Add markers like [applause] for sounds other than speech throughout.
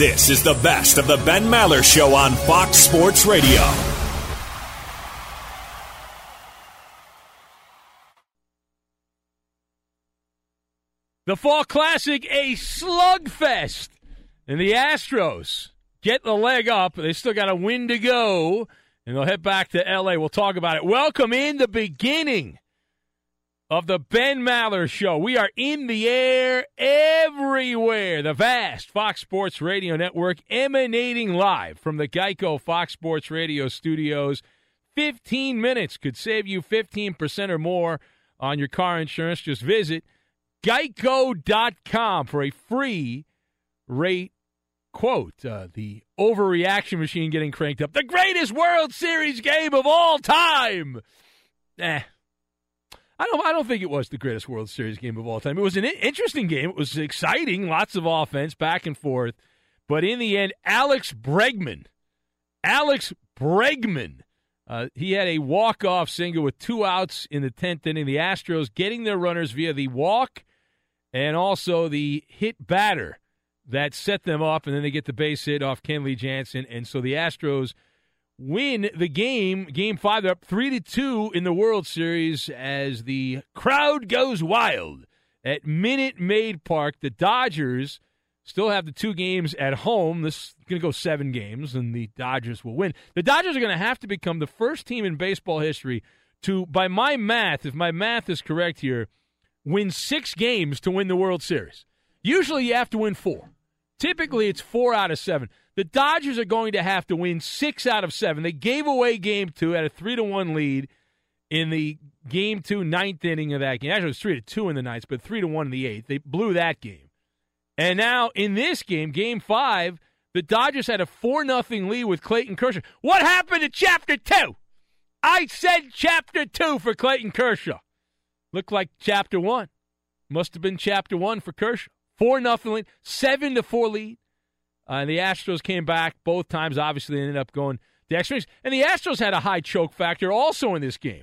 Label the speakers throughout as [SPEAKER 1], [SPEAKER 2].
[SPEAKER 1] This is the best of the Ben Maller Show on Fox Sports Radio.
[SPEAKER 2] The Fall Classic, a slugfest. And the Astros get the leg up. They still got a win to go. And they'll head back to L.A. We'll talk about it. Welcome in the beginning of the Ben Maller Show. We are in the air everywhere. The vast Fox Sports Radio Network emanating live from the Geico Fox Sports Radio studios. 15 minutes could save you 15% or more on your car insurance. Just visit geico.com for a free rate quote. Uh, the overreaction machine getting cranked up. The greatest World Series game of all time. Eh. I don't. I don't think it was the greatest World Series game of all time. It was an interesting game. It was exciting, lots of offense, back and forth. But in the end, Alex Bregman, Alex Bregman, uh, he had a walk-off single with two outs in the tenth inning. The Astros getting their runners via the walk and also the hit batter that set them up, and then they get the base hit off Kenley Jansen, and so the Astros win the game. Game five, they're up three to two in the World Series as the crowd goes wild at Minute Maid Park. The Dodgers still have the two games at home. This is going to go seven games, and the Dodgers will win. The Dodgers are going to have to become the first team in baseball history to, by my math, if my math is correct here, win six games to win the World Series. Usually you have to win four. Typically it's four out of seven. The Dodgers are going to have to win six out of seven. They gave away game two at a three to one lead in the game two ninth inning of that game. Actually, it was three to two in the ninth, but three to one in the eighth. They blew that game. And now in this game, game five, the Dodgers had a four nothing lead with Clayton Kershaw. What happened to chapter two? I said chapter two for Clayton Kershaw. Looked like chapter one. Must have been chapter one for Kershaw. Four nothing lead, seven to four lead. Uh, the Astros came back both times. Obviously, they ended up going the extra. And the Astros had a high choke factor also in this game.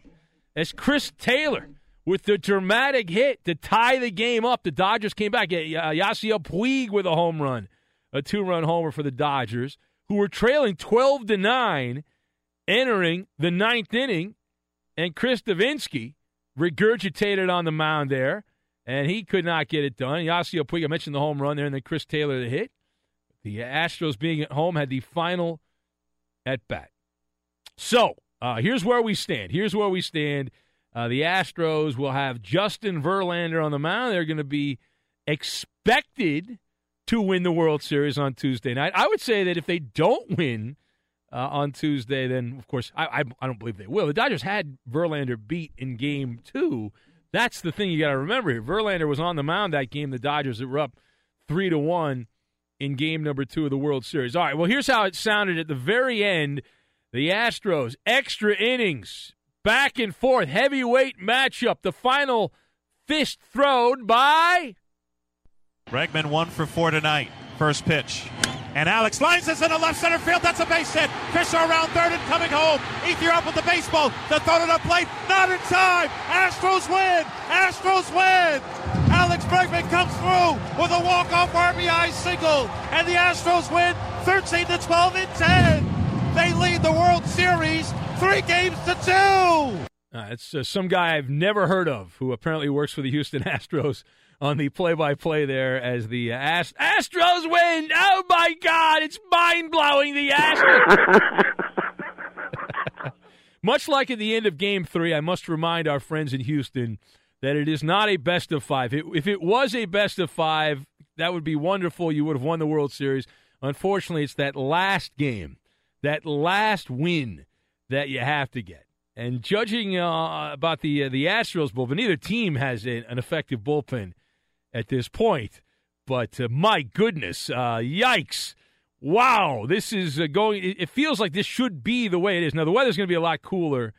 [SPEAKER 2] As Chris Taylor with the dramatic hit to tie the game up, the Dodgers came back. Uh, Yasiel Puig with a home run, a two-run homer for the Dodgers, who were trailing twelve to nine, entering the ninth inning. and Chris Devenski regurgitated on the mound there, and he could not get it done. Yasiel Puig, I mentioned the home run there, and then Chris Taylor the hit. The Astros being at home had the final at bat. So uh, here's where we stand. Here's where we stand. Uh, the Astros will have Justin Verlander on the mound. They're going to be expected to win the World Series on Tuesday night. I would say that if they don't win uh, on Tuesday, then of course I, I, I don't believe they will. The Dodgers had Verlander beat in Game Two. That's the thing you got to remember here. Verlander was on the mound that game. The Dodgers were up three to one in Game Number Two of the World Series. All right. Well, here's how it sounded at the very end. The Astros extra innings, back and forth, heavyweight matchup. The final fist thrown by
[SPEAKER 3] Bregman one for four tonight. First pitch. And Alex lines this into left center field. That's a base hit. Fisher around third and coming home. Ethier up with the baseball. The throw to the plate. Not in time. Astros win. Astros win. Alex Bregman comes through with a walk-off RBI single. And the Astros win 13 to 12 in 10. They lead the World Series three games to two.
[SPEAKER 2] Uh, it's uh, some guy I've never heard of who apparently works for the Houston [laughs] Astros on the play-by-play there as the Ast- Astros win. Oh my God, it's mind-blowing. The Astros. [laughs] Much like at the end of Game Three, I must remind our friends in Houston that it is not a best of five. It, if it was a best of five, that would be wonderful. You would have won the World Series. Unfortunately, it's that last game, that last win that you have to get. And judging uh, about the uh, the Astros bullpen, neither team has a, an effective bullpen at this point. But uh, my goodness, uh, yikes! Wow, this is uh, going. It, feels like this should be the way it is. Now the weather's going to be a lot cooler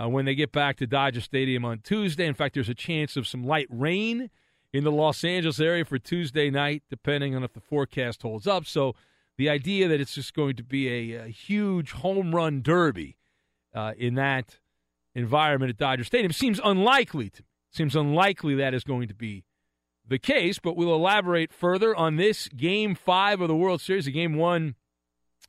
[SPEAKER 2] uh, when they get back to Dodger Stadium on Tuesday. In fact, there's a chance of some light rain in the Los Angeles area for Tuesday night, depending on if the forecast holds up. So the idea that it's just going to be a, a huge home run derby uh, in that environment at Dodger Stadium seems unlikely to. Seems unlikely that is going to be the case, but we'll elaborate further on this game five of the World Series, a game won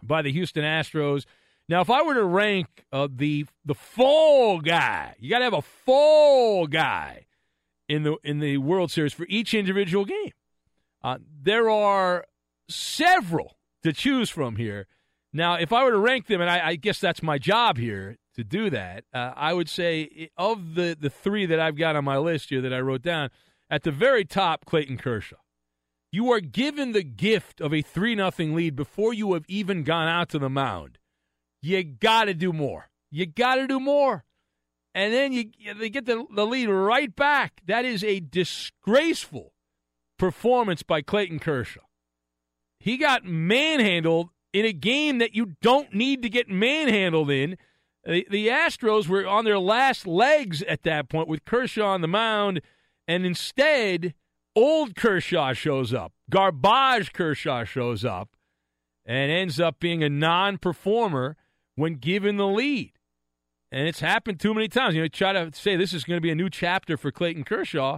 [SPEAKER 2] by the Houston Astros. Now, if I were to rank uh, the the fall guy, you got to have a fall guy in the in the World Series for each individual game. Uh, there are several to choose from here. Now, if I were to rank them, and I, I guess that's my job here to do that, uh, I would say of the the three that I've got on my list here that I wrote down, at the very top, Clayton Kershaw. You are given the gift of a 3 0 lead before you have even gone out to the mound. You got to do more. You got to do more. And then you they get the, the lead right back. That is a disgraceful performance by Clayton Kershaw. He got manhandled in a game that you don't need to get manhandled in. The, the Astros were on their last legs at that point with Kershaw on the mound and instead, old Kershaw shows up. Garbage Kershaw shows up and ends up being a non performer when given the lead. And it's happened too many times. You know, try to say this is going to be a new chapter for Clayton Kershaw,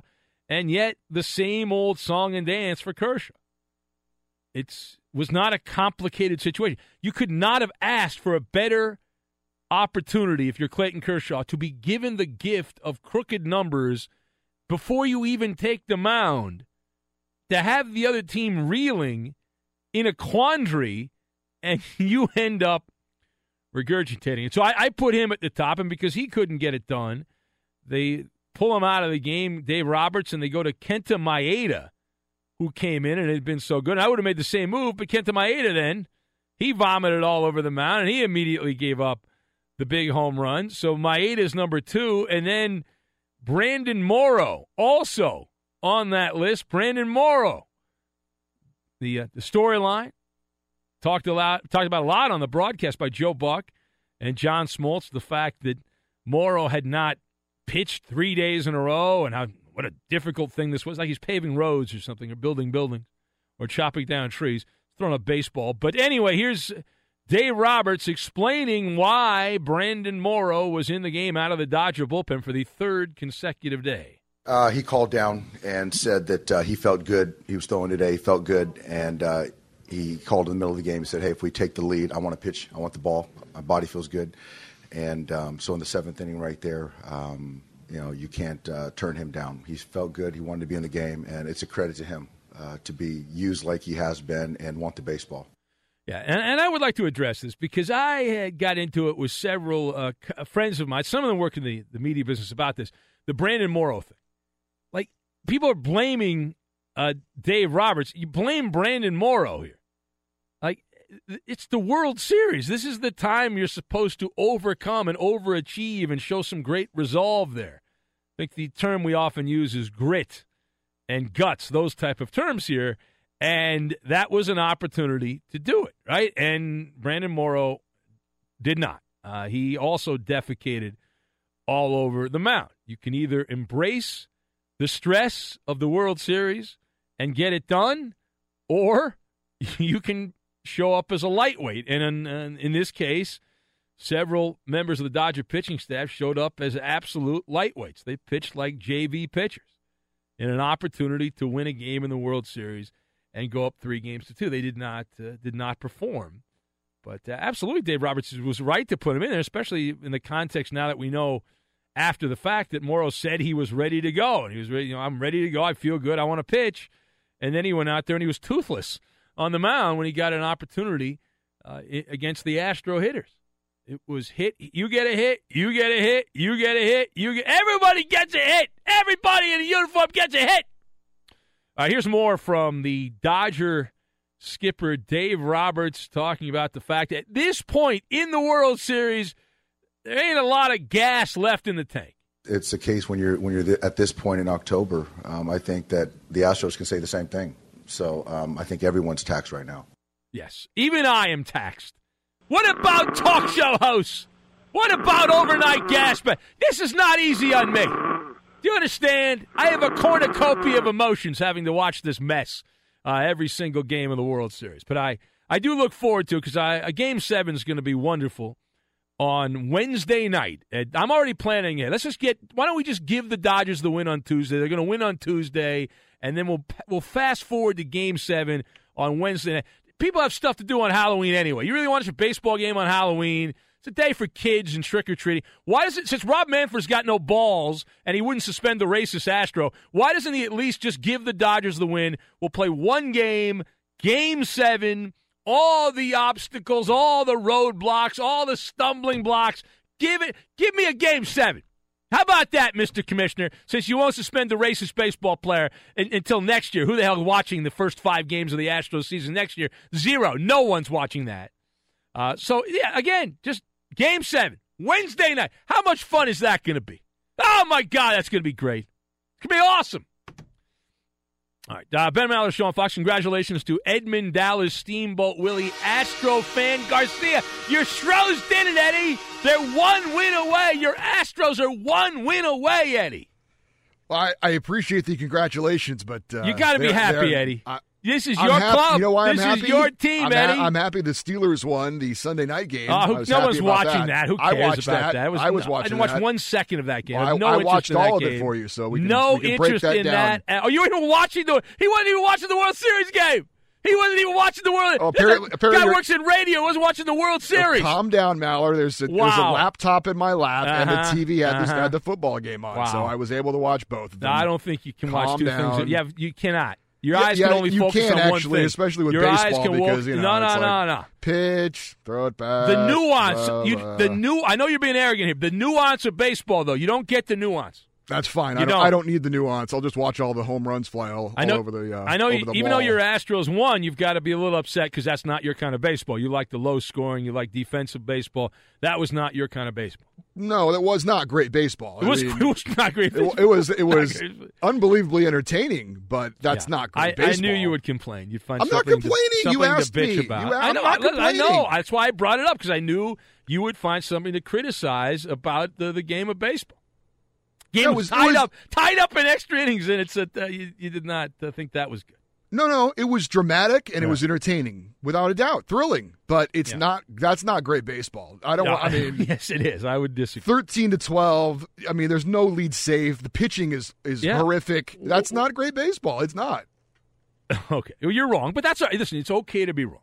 [SPEAKER 2] and yet the same old song and dance for Kershaw. It was not a complicated situation. You could not have asked for a better opportunity if you're Clayton Kershaw to be given the gift of crooked numbers – before you even take the mound to have the other team reeling in a quandary and [laughs] you end up regurgitating it. So I, I, put him at the top, and because he couldn't get it done, they pull him out of the game, Dave Roberts, and they go to Kenta Maeda, who came in and had been so good. I would have made the same move, but Kenta Maeda then, he vomited all over the mound, and he immediately gave up the big home run. So Maeda's number two, and then Brandon Morrow also on that list. Brandon Morrow, the uh, the storyline talked a lot, talked about a lot on the broadcast by Joe Buck and John Smoltz. The fact that Morrow had not pitched three days in a row, and how what a difficult thing this was. Like he's paving roads or something, or building buildings, or chopping down trees, throwing a baseball. But anyway, here's Dave Roberts explaining why Brandon Morrow was in the game out of the Dodger bullpen for the third consecutive day.
[SPEAKER 4] Uh, he called down and said that uh, he felt good. He was throwing today. He felt good, and uh, he called in the middle of the game and said, "Hey, if we take the lead, I want to pitch. I want the ball. My body feels good." And um, so in the seventh inning, right there, um, you know, you can't uh, turn him down. He felt good. He wanted to be in the game, and it's a credit to him uh, to be used like he has been and want the baseball.
[SPEAKER 2] Yeah, and, and I would like to address this because I had got into it with several uh, friends of mine. Some of them work in the, the media business about this. The Brandon Morrow thing. Like, people are blaming uh, Dave Roberts. You blame Brandon Morrow here. Like, it's the World Series. This is the time you're supposed to overcome and overachieve and show some great resolve there. I think the term we often use is grit and guts, those type of terms here. And that was an opportunity to do it, right? And Brandon Morrow did not. Uh, he also defecated all over the mound. You can either embrace the stress of the World Series and get it done, or [laughs] you can show up as a lightweight. And in, in, in this case, several members of the Dodger pitching staff showed up as absolute lightweights. They pitched like JV pitchers in an opportunity to win a game in the World Series and go up three games to two. They did not uh, did not perform, but uh, absolutely, Dave Roberts was right to put him in there, especially in the context now that we know after the fact that Morrow said he was ready to go and he was ready. You know, I'm ready to go. I feel good. I want to pitch, and then he went out there and he was toothless on the mound when he got an opportunity uh, against the Astro hitters. It was hit. You get a hit. You get a hit. You get a hit. You get. Everybody gets a hit. Everybody in the uniform gets a hit. Uh, here's more from the Dodger skipper Dave Roberts talking about the fact that at this point in the World Series, there ain't a lot of gas left in the tank.
[SPEAKER 4] It's the case when you're when you're th- at this point in October. Um, I think that the Astros can say the same thing. So um, I think everyone's taxed right now.
[SPEAKER 2] Yes, even I am taxed. What about talk show hosts? What about overnight gas? But this is not easy on me. Do you understand? I have a cornucopia of emotions having to watch this mess uh, every single game of the World Series. But I, I do look forward to it because a game seven is going to be wonderful on Wednesday night. I'm already planning it. Let's just get. Why don't we just give the Dodgers the win on Tuesday? They're going to win on Tuesday, and then we'll we'll fast forward to Game Seven on Wednesday. People have stuff to do on Halloween anyway. You really want to watch a baseball game on Halloween? It's a day for kids and trick or treating. Why does it, since Rob Manfred's got no balls and he wouldn't suspend the racist Astro, why doesn't he at least just give the Dodgers the win? We'll play one game, game seven, all the obstacles, all the roadblocks, all the stumbling blocks. Give it, give me a game seven. How about that, Mr. Commissioner? Since you won't suspend the racist baseball player in, until next year, who the hell is watching the first five games of the Astros season next year? Zero. No one's watching that. Uh, so yeah, again, just Game seven, Wednesday night. How much fun is that going to be? Oh, my God, that's going to be great. It's going to be awesome. All right, uh, Ben Maller on Fox. Congratulations to Edmund Dallas Steamboat Willie Astro fan Garcia. Your Stros did it, Eddie. They're one win away. Your Astros are one win away, Eddie.
[SPEAKER 5] Well, I, I appreciate the congratulations, but uh,
[SPEAKER 2] you got to be happy, Eddie.
[SPEAKER 5] I,
[SPEAKER 2] this is
[SPEAKER 5] I'm
[SPEAKER 2] your club.
[SPEAKER 5] You know why
[SPEAKER 2] this
[SPEAKER 5] I'm happy?
[SPEAKER 2] is your team,
[SPEAKER 5] I'm
[SPEAKER 2] Eddie.
[SPEAKER 5] Ha- I'm happy the Steelers won the Sunday night game.
[SPEAKER 2] Uh, who, no one's watching
[SPEAKER 5] that.
[SPEAKER 2] that. Who
[SPEAKER 5] I
[SPEAKER 2] cares
[SPEAKER 5] watched
[SPEAKER 2] about
[SPEAKER 5] that.
[SPEAKER 2] that? Was,
[SPEAKER 5] I was watching
[SPEAKER 2] I didn't watch
[SPEAKER 5] that.
[SPEAKER 2] one second of that game.
[SPEAKER 5] Well,
[SPEAKER 2] I no
[SPEAKER 5] I, I watched all of it for you, so we can,
[SPEAKER 2] no
[SPEAKER 5] we can
[SPEAKER 2] interest
[SPEAKER 5] break that
[SPEAKER 2] in
[SPEAKER 5] down.
[SPEAKER 2] that. Are you even watching the? He wasn't even watching the World Series game. He wasn't even watching the World.
[SPEAKER 5] Oh, apparently,
[SPEAKER 2] this
[SPEAKER 5] apparently
[SPEAKER 2] guy works in radio. Wasn't watching the World Series.
[SPEAKER 5] Oh, calm down, Maller. There's a, there's a laptop in my lap, and the
[SPEAKER 2] Uh-huh,
[SPEAKER 5] TV had,
[SPEAKER 2] uh-huh.
[SPEAKER 5] had the football game on,
[SPEAKER 2] Wow.
[SPEAKER 5] so I was able to watch both of
[SPEAKER 2] No,
[SPEAKER 5] them.
[SPEAKER 2] I don't think you can watch two
[SPEAKER 5] down.
[SPEAKER 2] things. Yeah, you cannot. Your
[SPEAKER 5] Yeah,
[SPEAKER 2] eyes
[SPEAKER 5] yeah,
[SPEAKER 2] can only focus
[SPEAKER 5] can
[SPEAKER 2] on one thing.
[SPEAKER 5] especially with
[SPEAKER 2] Your
[SPEAKER 5] baseball,
[SPEAKER 2] eyes can
[SPEAKER 5] because you know
[SPEAKER 2] no, no,
[SPEAKER 5] it's
[SPEAKER 2] no,
[SPEAKER 5] like
[SPEAKER 2] no.
[SPEAKER 5] pitch, throw it back.
[SPEAKER 2] The nuance,
[SPEAKER 5] blah,
[SPEAKER 2] you, the new. I know you're being arrogant here. The nuance of baseball, though, you don't get the nuance.
[SPEAKER 5] That's fine. I don't,
[SPEAKER 2] don't.
[SPEAKER 5] I don't need the nuance. I'll just watch all the home runs fly all,
[SPEAKER 2] I know.
[SPEAKER 5] all over the. Uh,
[SPEAKER 2] I know. you-
[SPEAKER 5] the
[SPEAKER 2] even
[SPEAKER 5] wall.
[SPEAKER 2] though your Astros won, you've got to be a little upset because that's not your kind of baseball. You like the low scoring. You like defensive baseball. That was not your kind of baseball.
[SPEAKER 5] No, that was not great baseball.
[SPEAKER 2] It
[SPEAKER 5] I
[SPEAKER 2] was.
[SPEAKER 5] mean, [laughs]
[SPEAKER 2] it was not great.
[SPEAKER 5] it, it was. It [laughs] was unbelievably entertaining, but that's
[SPEAKER 2] Yeah.
[SPEAKER 5] not great
[SPEAKER 2] I, I knew you would complain. You'd find
[SPEAKER 5] I'm not
[SPEAKER 2] something to-
[SPEAKER 5] complaining. You asked me.
[SPEAKER 2] about.
[SPEAKER 5] You-
[SPEAKER 2] I know. I know. That's why I brought it up because I knew you would find something to criticize about the, the game of baseball. Game
[SPEAKER 5] Yeah, it
[SPEAKER 2] was,
[SPEAKER 5] was-
[SPEAKER 2] tied
[SPEAKER 5] was-
[SPEAKER 2] up, tied up in extra innings, and it's a, uh, you, you did not uh, think that was good.
[SPEAKER 5] No, no, it was dramatic and
[SPEAKER 2] Yeah.
[SPEAKER 5] it was entertaining, without a doubt, thrilling. But it's
[SPEAKER 2] Yeah.
[SPEAKER 5] not. That's not great baseball. I don't.
[SPEAKER 2] No,
[SPEAKER 5] I mean, [laughs]
[SPEAKER 2] yes, it is. I would disagree.
[SPEAKER 5] thirteen to twelve. I mean, there's no lead save. The pitching is is
[SPEAKER 2] Yeah.
[SPEAKER 5] horrific. That's not great baseball. It's not. [laughs]
[SPEAKER 2] Okay, well, you're wrong, but that's. Listen, it's okay to be wrong.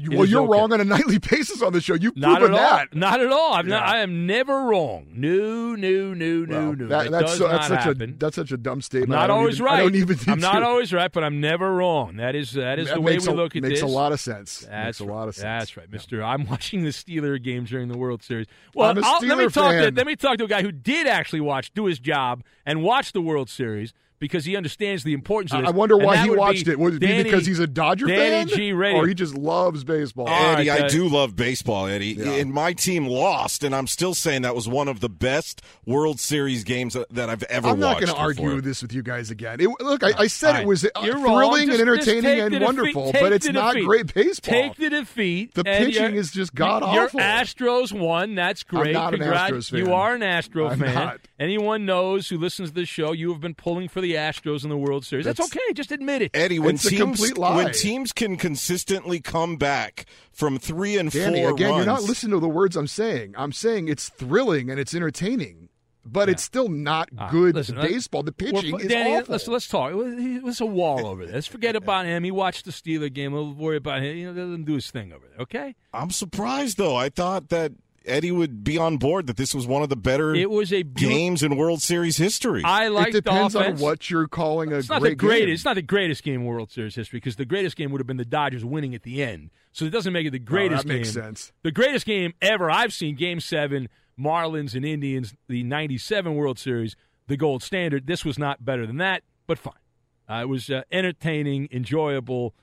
[SPEAKER 5] You- well, you're
[SPEAKER 2] okay.
[SPEAKER 5] wrong on a [laughs] nightly basis on the show. You've
[SPEAKER 2] Not
[SPEAKER 5] proven
[SPEAKER 2] at all.
[SPEAKER 5] that.
[SPEAKER 2] Not at all. I'm not, I am never wrong. No, no, no, no,
[SPEAKER 5] Well,
[SPEAKER 2] no.
[SPEAKER 5] that-
[SPEAKER 2] That
[SPEAKER 5] that's so- that's such a that's such a dumb statement. I
[SPEAKER 2] not always
[SPEAKER 5] even-
[SPEAKER 2] right.
[SPEAKER 5] I don't even.
[SPEAKER 2] I'm not
[SPEAKER 5] to-
[SPEAKER 2] always right, but I'm never wrong. That is that is
[SPEAKER 5] That
[SPEAKER 2] the way we
[SPEAKER 5] a-
[SPEAKER 2] look at
[SPEAKER 5] makes
[SPEAKER 2] this.
[SPEAKER 5] a lot of sense.
[SPEAKER 2] That's
[SPEAKER 5] Makes a lot of sense.
[SPEAKER 2] That's right, Mister. I'm [laughs] watching the Steeler games during the World Series. Well,
[SPEAKER 5] I'm
[SPEAKER 2] let me talk to let me talk to a guy who did actually watch, do his job, and watch the World Series because he understands the importance of
[SPEAKER 5] I
[SPEAKER 2] this.
[SPEAKER 5] I wonder why he watched
[SPEAKER 2] be
[SPEAKER 5] it. Would it
[SPEAKER 2] Danny-
[SPEAKER 5] be because he's a Dodger
[SPEAKER 2] Danny
[SPEAKER 5] fan,
[SPEAKER 2] G radio.
[SPEAKER 5] or he just loves baseball?
[SPEAKER 6] Eddie,
[SPEAKER 2] right,
[SPEAKER 6] I do love baseball, Eddie.
[SPEAKER 5] Yeah.
[SPEAKER 6] And my team lost, and I'm still saying that was one of the best World Series games that- that I've ever watched.
[SPEAKER 5] I'm not going to argue this with you guys again. It, look, I, I said
[SPEAKER 2] All
[SPEAKER 5] it was
[SPEAKER 2] You're
[SPEAKER 5] thrilling
[SPEAKER 2] Just-
[SPEAKER 5] and entertaining and
[SPEAKER 2] the defeat-
[SPEAKER 5] wonderful, but it's not
[SPEAKER 2] defeat.
[SPEAKER 5] great baseball.
[SPEAKER 2] Take the defeat.
[SPEAKER 5] The pitching is just god awful.
[SPEAKER 2] Your
[SPEAKER 5] awful.
[SPEAKER 2] Astros won. That's great.
[SPEAKER 5] I'm not an Astros fan.
[SPEAKER 2] You are an Astro
[SPEAKER 5] I'm
[SPEAKER 2] fan.
[SPEAKER 5] not.
[SPEAKER 2] Anyone knows who listens to this show, you have been pulling for the Astros in the World Series. That's,
[SPEAKER 5] That's-
[SPEAKER 2] okay. Just admit it.
[SPEAKER 6] Eddie, when
[SPEAKER 5] It's a
[SPEAKER 6] teams
[SPEAKER 5] complete lie.
[SPEAKER 6] when teams can consistently come back from three and
[SPEAKER 5] Danny,
[SPEAKER 6] four
[SPEAKER 5] again,
[SPEAKER 6] runs,
[SPEAKER 5] you're not listening to the words I'm saying. I'm saying it's thrilling and it's entertaining, but it's still not
[SPEAKER 2] All right,
[SPEAKER 5] good
[SPEAKER 2] listen, uh,
[SPEAKER 5] baseball. The pitching is
[SPEAKER 2] Danny,
[SPEAKER 5] awful.
[SPEAKER 2] let's let's talk. There's a wall over there. Let's forget [laughs] about him. He watched the Steeler game. We'll worry about him. You know, let him do his thing over there. Okay.
[SPEAKER 6] I'm surprised though. I thought that Eddie would be on board that this was one of the better
[SPEAKER 2] It was a beau-
[SPEAKER 6] games in World Series history.
[SPEAKER 2] I like
[SPEAKER 5] it depends
[SPEAKER 2] the
[SPEAKER 5] on what you're calling a
[SPEAKER 2] It's not
[SPEAKER 5] great
[SPEAKER 2] the greatest.
[SPEAKER 5] game.
[SPEAKER 2] It's not the greatest game in World Series history because the greatest game would have been the Dodgers winning at the end. So it doesn't make it the greatest
[SPEAKER 5] Oh, that makes
[SPEAKER 2] game.
[SPEAKER 5] sense.
[SPEAKER 2] The greatest game ever I've seen, Game Seven, Marlins and Indians, the '97 World Series, the gold standard. This was not better than that, but fine. Uh, it was uh, entertaining, enjoyable,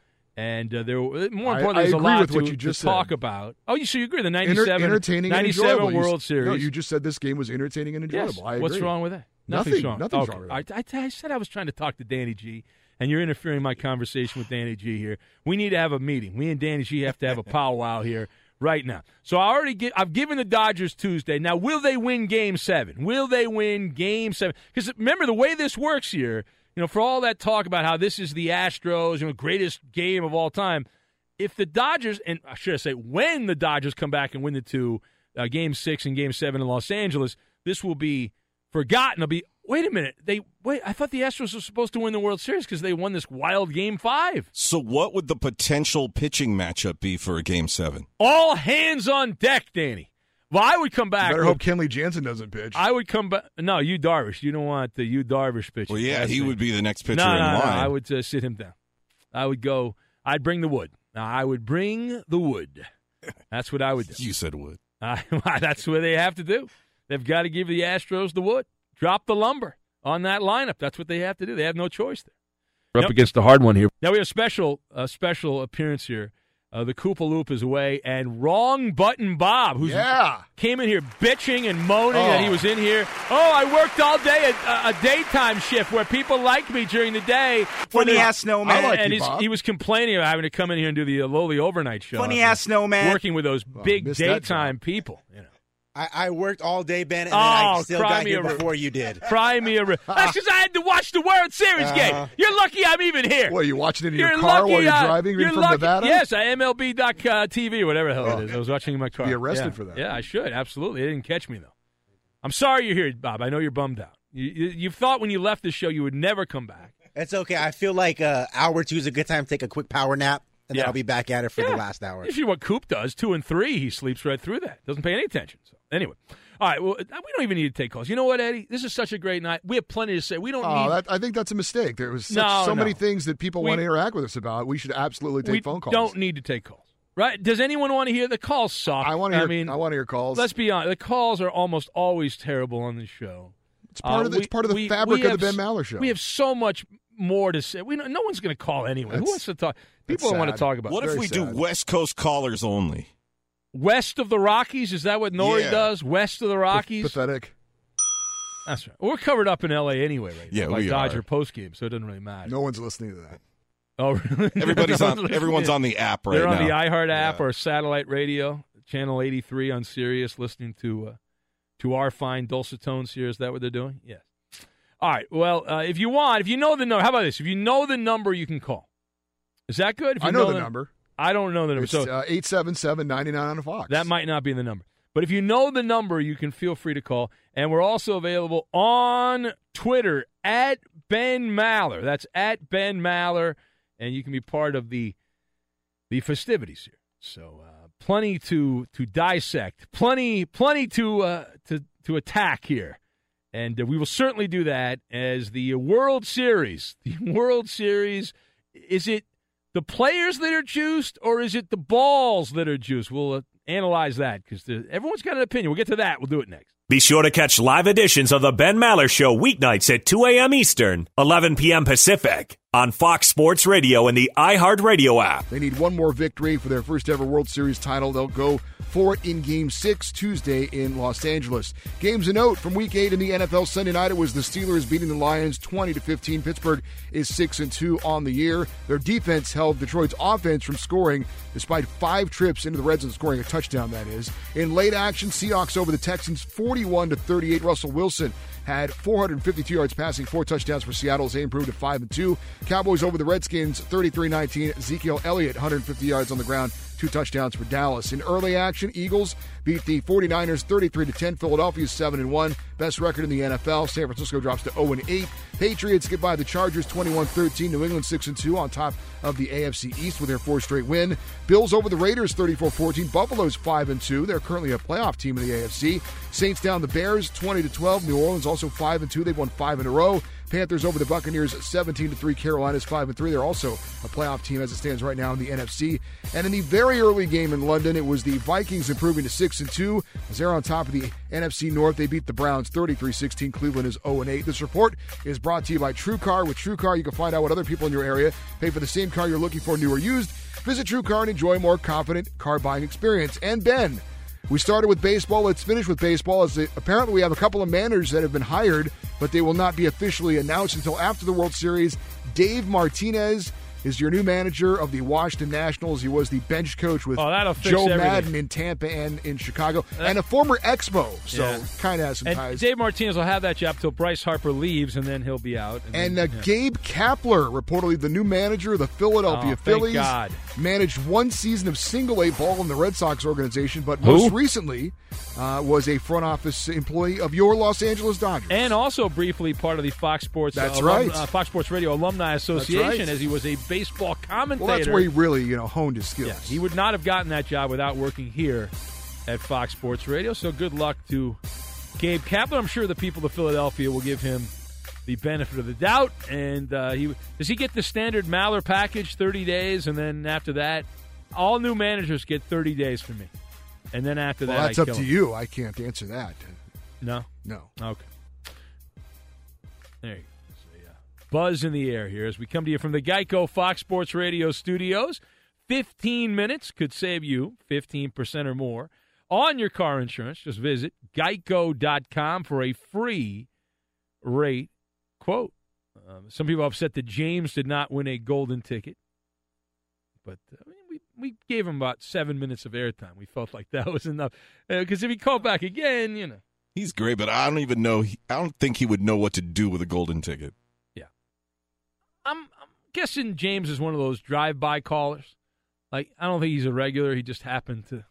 [SPEAKER 2] and uh, there. were- More
[SPEAKER 5] I-
[SPEAKER 2] importantly,
[SPEAKER 5] I
[SPEAKER 2] there's a lot
[SPEAKER 5] with
[SPEAKER 2] to,
[SPEAKER 5] what you
[SPEAKER 2] to
[SPEAKER 5] just
[SPEAKER 2] talk about. Oh, you so you agree? The
[SPEAKER 5] Enter-
[SPEAKER 2] '97,
[SPEAKER 5] entertaining and
[SPEAKER 2] 97 World Series.
[SPEAKER 5] No, you just said this game was entertaining and enjoyable.
[SPEAKER 2] Yes.
[SPEAKER 5] I agree.
[SPEAKER 2] What's wrong with that?
[SPEAKER 5] Nothing.
[SPEAKER 2] Nothing's wrong.
[SPEAKER 5] Nothing's
[SPEAKER 2] Okay.
[SPEAKER 5] wrong with that.
[SPEAKER 2] I, I, I said I was trying to talk to Danny G, and you're interfering my conversation with Danny G here. We need to have a meeting. We and Danny G have to have a [laughs] powwow here right now. So I already get. I've given the Dodgers Tuesday. Now, will they win Game Seven? Will they win Game Seven? Because remember the way this works here. You know, for all that talk about how this is the Astros, you know, greatest game of all time. If the Dodgers, and I should I say, when the Dodgers come back and win the two, uh, Game Six and Game Seven in Los Angeles, this will be forgotten. It'll be wait a minute. They wait. I thought the Astros were supposed to win the World Series because they won this wild Game Five.
[SPEAKER 6] so, what would the potential pitching matchup be for a Game Seven?
[SPEAKER 2] All hands on deck, Danny. Well, I would come back.
[SPEAKER 5] Better
[SPEAKER 2] with-
[SPEAKER 5] hope Kenley Jansen doesn't pitch.
[SPEAKER 2] I would come back. No, you Darvish. You don't want the you Darvish pitch.
[SPEAKER 6] Well, yeah, he would be the next pitcher
[SPEAKER 2] no,
[SPEAKER 6] in
[SPEAKER 2] no, no. I would uh, sit him down. I would go. I'd bring the wood. Now, I would bring the wood. That's what I would do. [laughs]
[SPEAKER 6] You said wood. [laughs]
[SPEAKER 2] Uh, that's what they have to do. They've got to give the Astros the wood. Drop the lumber on that lineup. That's what they have to do. They have no choice there. We're up Yep. against the hard one here. Now we have a special a special appearance here. Uh, the Koopa Loop is away, and wrong button Bob, who's
[SPEAKER 5] yeah.
[SPEAKER 2] came in here bitching and moaning that he
[SPEAKER 5] Oh.
[SPEAKER 2] was in here. Oh, I worked all day a, a daytime shift where people like me during the day.
[SPEAKER 7] Funny ass snowman.
[SPEAKER 5] Like
[SPEAKER 2] and
[SPEAKER 5] you,
[SPEAKER 2] he was complaining about having to come in here and do the uh, lowly overnight show.
[SPEAKER 7] Funny ass snowman.
[SPEAKER 2] working with those big daytime people. You know,
[SPEAKER 7] I, I worked all day, Ben, and
[SPEAKER 2] Oh,
[SPEAKER 7] then I still got here
[SPEAKER 2] a ri-
[SPEAKER 7] before you did.
[SPEAKER 2] fry me a. Ri- [laughs] That's because I had to watch the World Series
[SPEAKER 7] Uh-huh.
[SPEAKER 2] game. You're lucky I'm even here.
[SPEAKER 5] What, are you watching it in
[SPEAKER 2] You're
[SPEAKER 5] your car
[SPEAKER 2] lucky,
[SPEAKER 5] while you're
[SPEAKER 2] uh,
[SPEAKER 5] driving
[SPEAKER 2] you're
[SPEAKER 5] from
[SPEAKER 2] lucky.
[SPEAKER 5] Nevada?
[SPEAKER 2] Yes, I MLB.TV, whatever the hell it is. I was watching in my car.
[SPEAKER 5] Be arrested
[SPEAKER 2] Yeah.
[SPEAKER 5] for that.
[SPEAKER 2] Yeah, I should. Absolutely. They didn't catch me, though. I'm sorry you're here, Bob. I know you're bummed out. You, you, you thought when you left the show you would never come back.
[SPEAKER 7] It's okay. I feel like uh, hour two is a good time to take a quick power nap, and
[SPEAKER 2] Yeah.
[SPEAKER 7] then I'll be back at it for
[SPEAKER 2] Yeah.
[SPEAKER 7] the last hour.
[SPEAKER 2] You see what Coop does. Two and three, he sleeps right through that. Doesn't pay any attention. So anyway, all right. Well, we don't even need to take calls. You know what, Eddie? This is such a great night. We have plenty to say. We don't
[SPEAKER 5] Oh,
[SPEAKER 2] need.
[SPEAKER 5] that, I think that's a mistake. There was such,
[SPEAKER 2] No,
[SPEAKER 5] so many things that people
[SPEAKER 2] We-
[SPEAKER 5] want to interact with us about. We should absolutely take
[SPEAKER 2] we
[SPEAKER 5] phone calls.
[SPEAKER 2] We don't need to take calls. Right? Does anyone want to hear the calls? Suck.
[SPEAKER 5] I want to hear.
[SPEAKER 2] I mean,
[SPEAKER 5] I want to hear calls.
[SPEAKER 2] let's be honest. The calls are almost always terrible on the show.
[SPEAKER 5] it's part
[SPEAKER 2] Uh,
[SPEAKER 5] of the,
[SPEAKER 2] we-
[SPEAKER 5] it's part of the
[SPEAKER 2] we-
[SPEAKER 5] fabric
[SPEAKER 2] we
[SPEAKER 5] of the Ben Maller show.
[SPEAKER 2] We have so much more to say. We no one's going to call anyway. Who wants to talk? People don't want to talk about
[SPEAKER 6] What if
[SPEAKER 5] Very
[SPEAKER 6] we do. West Coast callers only?
[SPEAKER 2] West of the Rockies. Is that what Nori
[SPEAKER 6] Yeah.
[SPEAKER 2] does? West of the Rockies.
[SPEAKER 5] pathetic.
[SPEAKER 2] That's right. We're covered up in L.A. anyway, right?
[SPEAKER 6] Yeah,
[SPEAKER 2] now,
[SPEAKER 6] we
[SPEAKER 2] Dodger
[SPEAKER 6] are.
[SPEAKER 2] post game, so it doesn't really matter.
[SPEAKER 5] No one's listening to that.
[SPEAKER 2] Oh, really? [laughs] [laughs]
[SPEAKER 6] Everybody's on. Everyone's on the app right
[SPEAKER 2] They're
[SPEAKER 6] now.
[SPEAKER 2] on the iHeart app
[SPEAKER 6] Yeah.
[SPEAKER 2] or satellite radio, channel 83 on Sirius, listening to uh, to our fine dulcet tones here. Is that what they're doing? Yes. All right. Well, uh, if you want, if you know the number, how about this? If you know the number, you can call. Is that good? If you
[SPEAKER 5] I know the number.
[SPEAKER 2] I don't know the number.
[SPEAKER 5] It's
[SPEAKER 2] so
[SPEAKER 5] uh, eight seven seven ninety nine on the Fox.
[SPEAKER 2] that might not be the number. But if you know the number, you can feel free to call. And we're also available on Twitter at Ben Maller. That's at Ben Maller. And you can be part of the the festivities here. So uh, plenty to to dissect, plenty plenty to uh, to to attack here, and uh, we will certainly do that as the World Series. [laughs] The World Series is it the players that are juiced or is it the balls that are juiced? We'll uh, analyze that because everyone's got an opinion. We'll get to that. We'll do it next.
[SPEAKER 1] Be sure to catch live editions of the Ben Maller Show weeknights at 2 a.m. Eastern, 11 p.m. Pacific on Fox Sports Radio and the iHeartRadio app.
[SPEAKER 5] They need one more victory for their first ever World Series title. They'll go for it in Game 6 Tuesday in Los Angeles. Games a note from Week 8 in the NFL Sunday night. It was the Steelers beating the Lions 20 to 15. Pittsburgh is 6 and 2 on the year. Their defense held Detroit's offense from scoring despite five trips into the red zone, scoring a touchdown. That is in late action. Seahawks over the Texans 41 to 38. Russell Wilson had 452 yards passing, four touchdowns for Seattle as they improved to 5 and 2. Cowboys over the Redskins 33 19. Ezekiel Elliott 150 yards on the ground two touchdowns for Dallas. In early action, Eagles beat the 49ers 33 to 10. Philadelphia 7 and 1, best record in the NFL. San Francisco drops to 0 and 8. Patriots get by the Chargers 21-13. New England 6 and 2 on top of the AFC East with their fourth straight win. Bills over the Raiders 34-14. Buffalo's 5 and 2. They're currently a playoff team in the AFC. Saints down the Bears 20 to 12. New Orleans also 5 and 2. They've won 5 in a row. Panthers over the Buccaneers 17 to 3. Carolina's 5 and 3. They're also a playoff team as it stands right now in the NFC. And in the very early game in London, it was the Vikings improving to 6 and 2 as they're on top of the NFC North. They beat the Browns 33-16. Cleveland is 0 and 8. This report is brought to you by TrueCar. With TrueCar, you can find out what other people in your area pay for the same car you're looking for, new or used. Visit TrueCar and enjoy a more confident car buying experience. And Ben, we started with baseball. Let's finish with baseball. As apparently we have a couple of managers that have been hired, but they will not be officially announced until after the World Series. Dave Martinez is your new manager of the Washington Nationals. He was the bench coach with
[SPEAKER 2] oh,
[SPEAKER 5] Joe
[SPEAKER 2] everything.
[SPEAKER 5] Maddon in Tampa and in Chicago, that, and a former Expo. So yeah. kind of has some
[SPEAKER 2] and
[SPEAKER 5] ties.
[SPEAKER 2] Dave Martinez will have that job till Bryce Harper leaves, and then he'll be out.
[SPEAKER 5] And, and
[SPEAKER 2] then,
[SPEAKER 5] uh, yeah. Gabe Kapler, reportedly the new manager of the Philadelphia
[SPEAKER 2] oh,
[SPEAKER 5] Phillies,
[SPEAKER 2] God.
[SPEAKER 5] managed one season of single A ball in the Red Sox organization, but
[SPEAKER 2] Who?
[SPEAKER 5] most recently uh, was a front office employee of your Los Angeles Dodgers,
[SPEAKER 2] and also briefly part of the Fox Sports.
[SPEAKER 5] That's
[SPEAKER 2] uh,
[SPEAKER 5] right,
[SPEAKER 2] uh, Fox Sports Radio Alumni Association,
[SPEAKER 5] right.
[SPEAKER 2] as he was a baseball commentator.
[SPEAKER 5] Well, that's where he really, you know, honed his skills.
[SPEAKER 2] He would not have gotten that job without working here at Fox Sports Radio. So good luck to Gabe Kapler. I'm sure the people of Philadelphia will give him the benefit of the doubt. And uh, he does he get the standard Maller package, 30 days, and then after that, all new managers get 30 days from me. And then after
[SPEAKER 5] well,
[SPEAKER 2] that,
[SPEAKER 5] that's
[SPEAKER 2] I
[SPEAKER 5] up to
[SPEAKER 2] him.
[SPEAKER 5] you. I can't answer that.
[SPEAKER 2] No,
[SPEAKER 5] no.
[SPEAKER 2] Okay. There you go buzz in the air here as we come to you from the Geico Fox Sports Radio studios. 15 minutes could save you 15% or more on your car insurance. Just visit geico.com for a free rate quote. Um, some people upset that James did not win a golden ticket, but I mean, we, we gave him about seven minutes of airtime. We felt like that [laughs] was enough. Because uh, if he called back again, you know.
[SPEAKER 6] He's great, but I don't even know. I don't think he would know what to do with a golden ticket.
[SPEAKER 2] Guessing James is one of those drive-by callers. Like I don't think he's a regular. He just happened to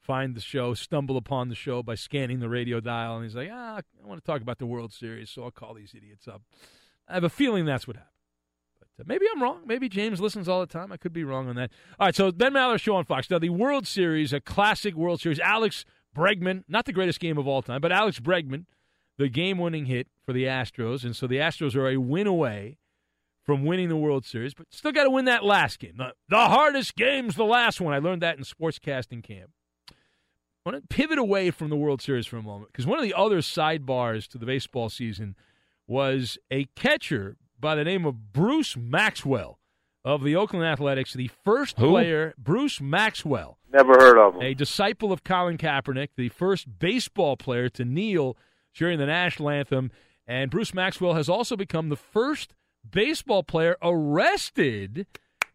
[SPEAKER 2] find the show, stumble upon the show by scanning the radio dial, and he's like, ah, I want to talk about the World Series, so I'll call these idiots up. I have a feeling that's what happened. But uh, maybe I'm wrong. Maybe James listens all the time. I could be wrong on that. All right, so Ben Maller show on Fox. Now the World Series, a classic World Series. Alex Bregman, not the greatest game of all time, but Alex Bregman, the game-winning hit for the Astros, and so the Astros are a win away from winning the World Series, but still got to win that last game. The, the hardest game's the last one. I learned that in sportscasting camp. I want to pivot away from the World Series for a moment because one of the other sidebars to the baseball season was a catcher by the name of Bruce Maxwell of the Oakland Athletics, the first
[SPEAKER 8] Who?
[SPEAKER 2] player, Bruce Maxwell.
[SPEAKER 8] Never heard of him.
[SPEAKER 2] A disciple of Colin Kaepernick, the first baseball player to kneel during the national anthem. And Bruce Maxwell has also become the first baseball player arrested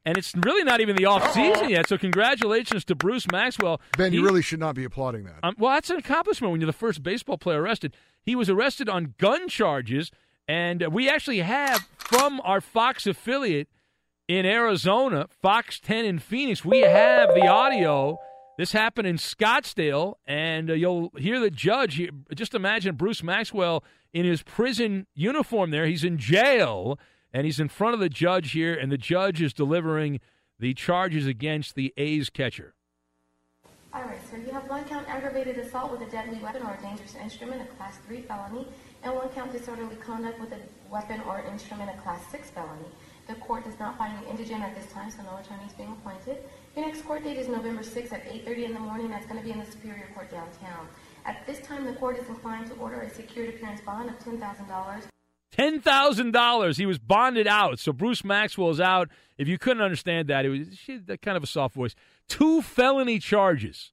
[SPEAKER 2] and it's really not even the off season yet. So congratulations to Bruce Maxwell.
[SPEAKER 5] Ben,
[SPEAKER 2] he,
[SPEAKER 5] you really should not be applauding that.
[SPEAKER 2] Um, well, that's an accomplishment when you're the first baseball player arrested. He was arrested on gun charges, and we actually have from our Fox affiliate in Arizona, Fox 10 in Phoenix, we have the audio. This happened in Scottsdale, and uh, you'll hear the judge. Just imagine Bruce Maxwell in his prison uniform there. He's in jail and he's in front of the judge here, and the judge is delivering the charges against the A's catcher.
[SPEAKER 8] All right, sir. You have one count aggravated assault with a deadly weapon or a dangerous instrument, a Class 3 felony, and one count disorderly conduct with a weapon or instrument, a Class 6 felony. The court does not find you indigent at this time, so no attorney is being appointed. Your next court date is November 6th at 8.30 in the morning. That's going to be in the Superior Court downtown. At this time, the court is inclined to order a secured appearance bond of $10,000.
[SPEAKER 2] Ten thousand dollars. He was bonded out. So Bruce Maxwell is out. If you couldn't understand that, it was she that kind of a soft voice. Two felony charges.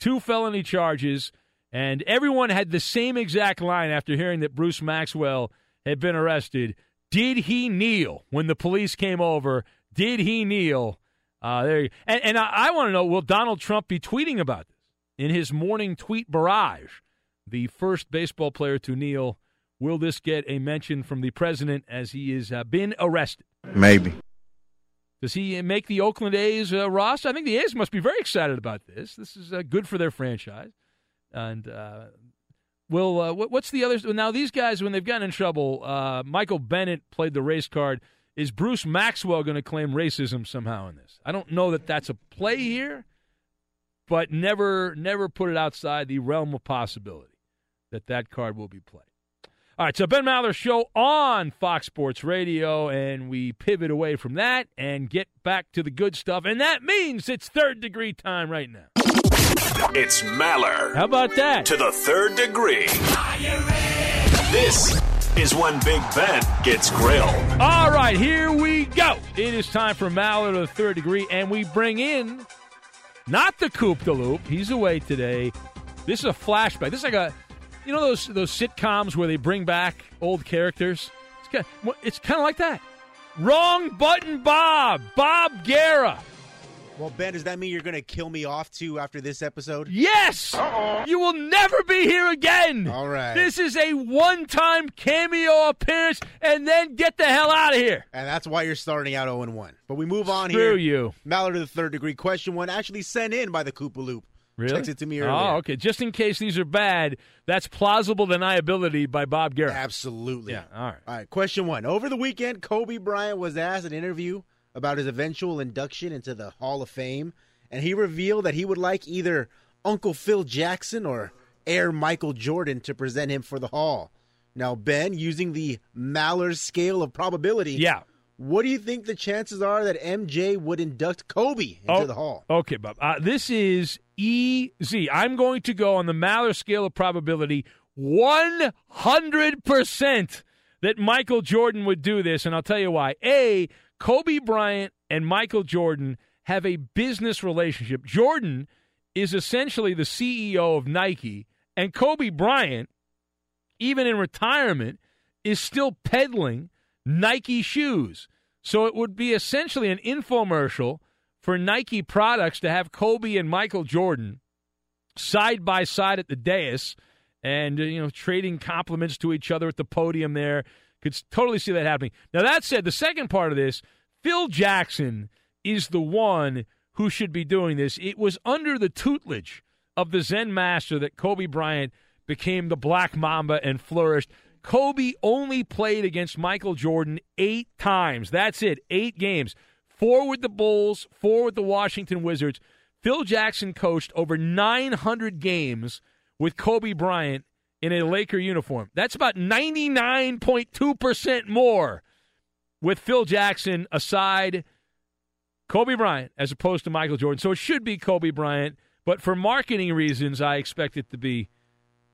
[SPEAKER 2] Two felony charges. And everyone had the same exact line after hearing that Bruce Maxwell had been arrested. Did he kneel when the police came over? Did he kneel? Uh, there you, and, and I, I want to know will Donald Trump be tweeting about this in his morning tweet barrage? The first baseball player to kneel. Will this get a mention from the president as he has uh, been arrested?
[SPEAKER 9] Maybe.
[SPEAKER 2] Does he make the Oakland A's uh, roster? I think the A's must be very excited about this. This is uh, good for their franchise. And uh, will uh, what, what's the other? Now these guys, when they've gotten in trouble, uh, Michael Bennett played the race card. Is Bruce Maxwell going to claim racism somehow in this? I don't know that that's a play here, but never never put it outside the realm of possibility that that card will be played. All right, so Ben Maller show on Fox Sports Radio, and we pivot away from that and get back to the good stuff, and that means it's third degree time right now.
[SPEAKER 1] It's Maller.
[SPEAKER 2] How about that?
[SPEAKER 1] To the third degree. This is when Big Ben gets grilled.
[SPEAKER 2] All right, here we go. It is time for Maller to the third degree, and we bring in not the Coop de Loop. He's away today. This is a flashback. This is like a you know those those sitcoms where they bring back old characters. It's kind of, it's kind of like that. Wrong button, Bob. Bob Guerra.
[SPEAKER 7] Well, Ben, does that mean you're going to kill me off too after this episode?
[SPEAKER 2] Yes. Uh-oh. You will never be here again.
[SPEAKER 7] All right.
[SPEAKER 2] This is a one-time cameo appearance, and then get the hell out of here.
[SPEAKER 7] And that's why you're starting out 0 1. But we move on
[SPEAKER 2] Screw
[SPEAKER 7] here.
[SPEAKER 2] you.
[SPEAKER 7] Maller of the third degree. Question one, actually sent in by the Koopa Loop.
[SPEAKER 2] Really?
[SPEAKER 7] Text it to me oh, earlier.
[SPEAKER 2] Oh, okay. Just in case these are bad, that's plausible deniability by Bob Garrett.
[SPEAKER 7] Absolutely.
[SPEAKER 2] Yeah. All right.
[SPEAKER 7] All right. Question one. Over the weekend, Kobe Bryant was asked an interview about his eventual induction into the Hall of Fame, and he revealed that he would like either Uncle Phil Jackson or Air Michael Jordan to present him for the Hall. Now, Ben, using the Maller's scale of probability,
[SPEAKER 2] yeah.
[SPEAKER 7] What do you think the chances are that MJ would induct Kobe into
[SPEAKER 2] oh,
[SPEAKER 7] the Hall?
[SPEAKER 2] Okay, Bob. Uh, this is easy. I'm going to go on the Maller scale of probability 100% that Michael Jordan would do this, and I'll tell you why. A, Kobe Bryant and Michael Jordan have a business relationship. Jordan is essentially the CEO of Nike, and Kobe Bryant, even in retirement, is still peddling Nike shoes. So it would be essentially an infomercial for Nike products to have Kobe and Michael Jordan side by side at the dais and you know trading compliments to each other at the podium there. Could totally see that happening. Now that said, the second part of this, Phil Jackson is the one who should be doing this. It was under the tutelage of the Zen master that Kobe Bryant became the Black Mamba and flourished. Kobe only played against Michael Jordan eight times. That's it, eight games. Four with the Bulls, four with the Washington Wizards. Phil Jackson coached over 900 games with Kobe Bryant in a Laker uniform. That's about 99.2% more with Phil Jackson aside Kobe Bryant as opposed to Michael Jordan. So it should be Kobe Bryant, but for marketing reasons, I expect it to be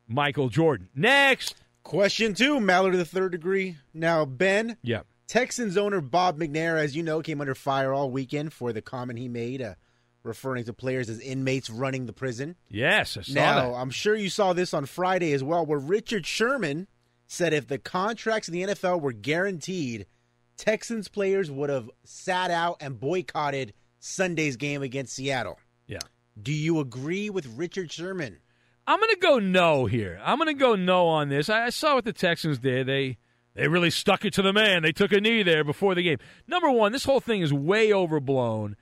[SPEAKER 2] Michael Jordan. Next.
[SPEAKER 7] Question two, Maller of the third degree. Now, Ben.
[SPEAKER 2] Yeah.
[SPEAKER 7] Texans owner Bob McNair, as you know, came under fire all weekend for the comment he made, uh, referring to players as inmates running the prison.
[SPEAKER 2] Yes, I saw
[SPEAKER 7] now,
[SPEAKER 2] that.
[SPEAKER 7] I'm sure you saw this on Friday as well, where Richard Sherman said if the contracts in the NFL were guaranteed, Texans players would have sat out and boycotted Sunday's game against Seattle.
[SPEAKER 2] Yeah.
[SPEAKER 7] Do you agree with Richard Sherman?
[SPEAKER 2] I'm going to go no here. I'm going to go no on this. I, I saw what the Texans did. They they really stuck it to the man. They took a knee there before the game. Number one, this whole thing is way overblown.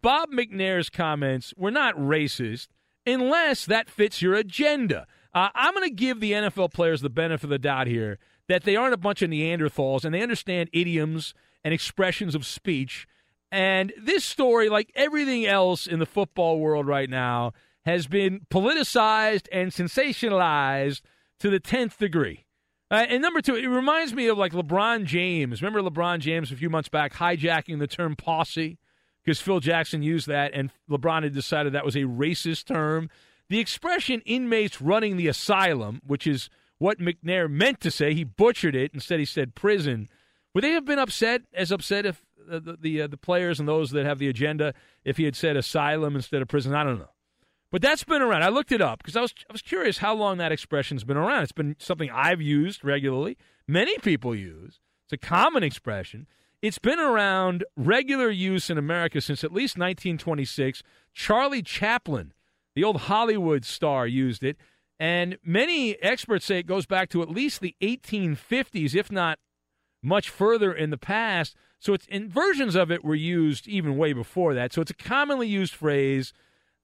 [SPEAKER 2] Bob McNair's comments were not racist unless that fits your agenda. Uh, I'm going to give the NFL players the benefit of the doubt here that they aren't a bunch of Neanderthals and they understand idioms and expressions of speech. And this story, like everything else in the football world right now, has been politicized and sensationalized to the 10th degree. Uh, and number two, it reminds me of like LeBron James. Remember LeBron James a few months back hijacking the term posse because Phil Jackson used that and LeBron had decided that was a racist term. The expression inmates running the asylum, which is what McNair meant to say, he butchered it. Instead, he said prison. Would they have been upset, as upset if the the, the, uh, the players and those that have the agenda, if he had said asylum instead of prison? I don't know. But that's been around. I looked it up because I was I was curious how long that expression's been around. It's been something I've used regularly. Many people use. It's a common expression. It's been around regular use in America since at least 1926. Charlie Chaplin, the old Hollywood star, used it, and many experts say it goes back to at least the 1850s, if not much further in the past. So it's versions of it were used even way before that. So it's a commonly used phrase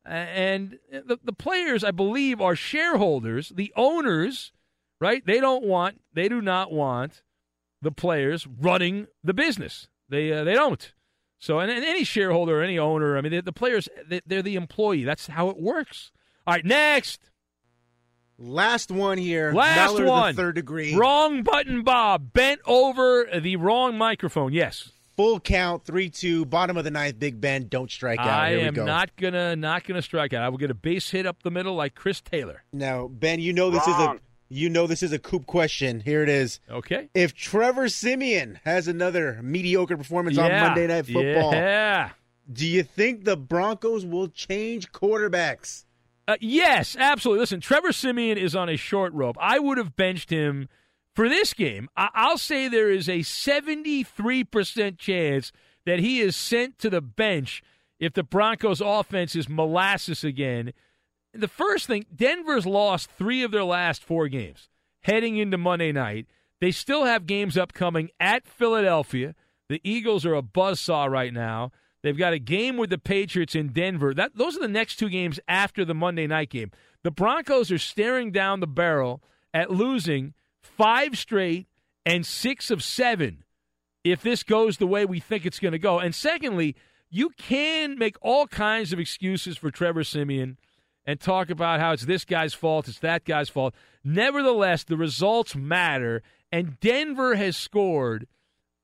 [SPEAKER 2] and the, the players, I believe, are shareholders. The owners, right? They don't want, they do not want the players running the business. They uh, they don't. So, and, and, any shareholder, any owner, I mean, they, the players, they, they're the employee. That's how it works. All right, next.
[SPEAKER 7] Last one here.
[SPEAKER 2] Last
[SPEAKER 7] Maller
[SPEAKER 2] one.
[SPEAKER 7] third degree.
[SPEAKER 2] Wrong button, Bob. Bent over the wrong microphone. Yes.
[SPEAKER 7] Full count, three two, bottom of the ninth. Big Ben, don't strike out.
[SPEAKER 2] I
[SPEAKER 7] Here we
[SPEAKER 2] am
[SPEAKER 7] go.
[SPEAKER 2] not gonna not gonna strike out. I will get a base hit up the middle like Chris Taylor.
[SPEAKER 7] Now, Ben, you know this
[SPEAKER 2] Wrong.
[SPEAKER 7] is a you know this is a coop question. Here it is.
[SPEAKER 2] Okay.
[SPEAKER 7] If Trevor Siemian has another mediocre performance on Monday Night Football,
[SPEAKER 2] Yeah.
[SPEAKER 7] do you think the Broncos will change quarterbacks?
[SPEAKER 2] Uh, yes, absolutely. Listen, Trevor Siemian is on a short rope. I would have benched him for this game. I- I'll say there is a 73% chance that he is sent to the bench if the Broncos offense is molasses again. The first thing, Denver's lost three of their last four games heading into Monday night. They still have games upcoming at Philadelphia. The Eagles are a buzzsaw right now. They've got a game with the Patriots in Denver. That those are the next two games after the Monday night game. The Broncos are staring down the barrel at losing five straight and six of seven if this goes the way we think it's going to go. And secondly, you can make all kinds of excuses for Trevor Siemian and talk about how it's this guy's fault, it's that guy's fault. Nevertheless, the results matter, and Denver has scored